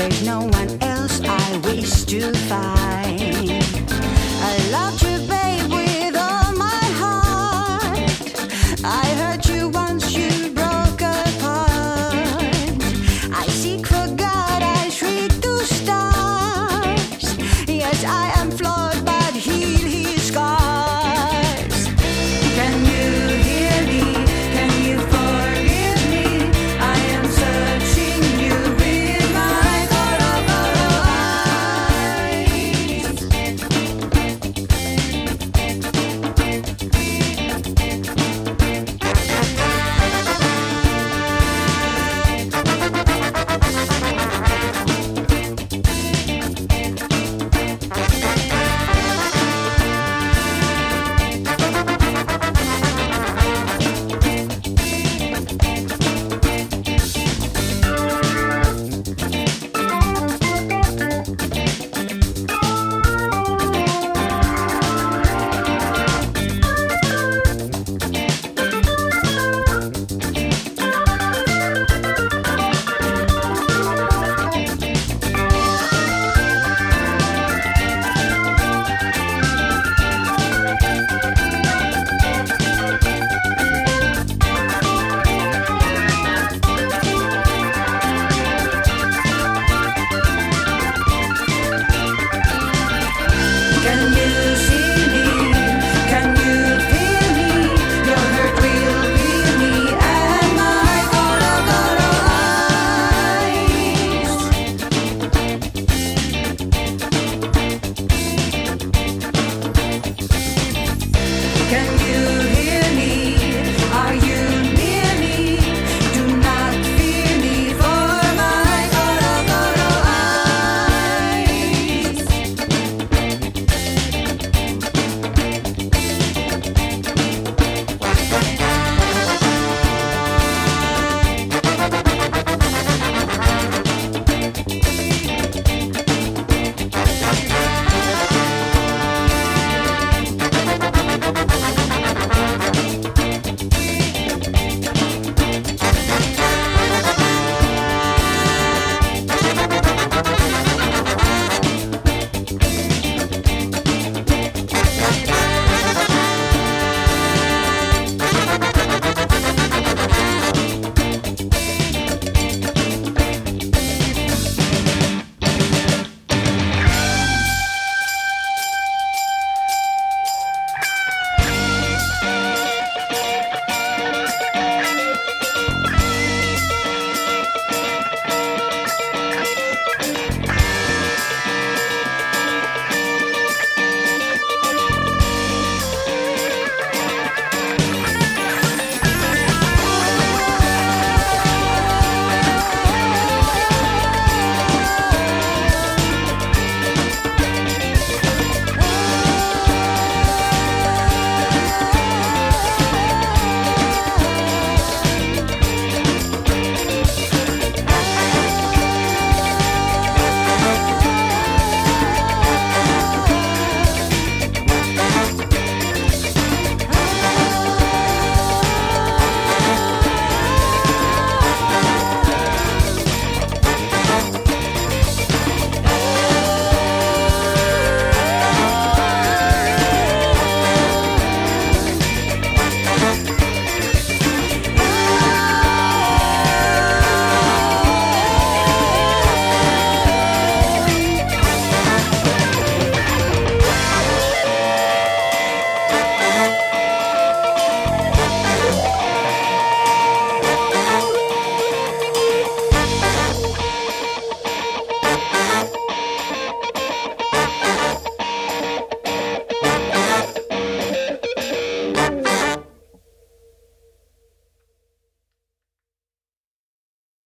there's no one else I wish to find. I loved you, babe.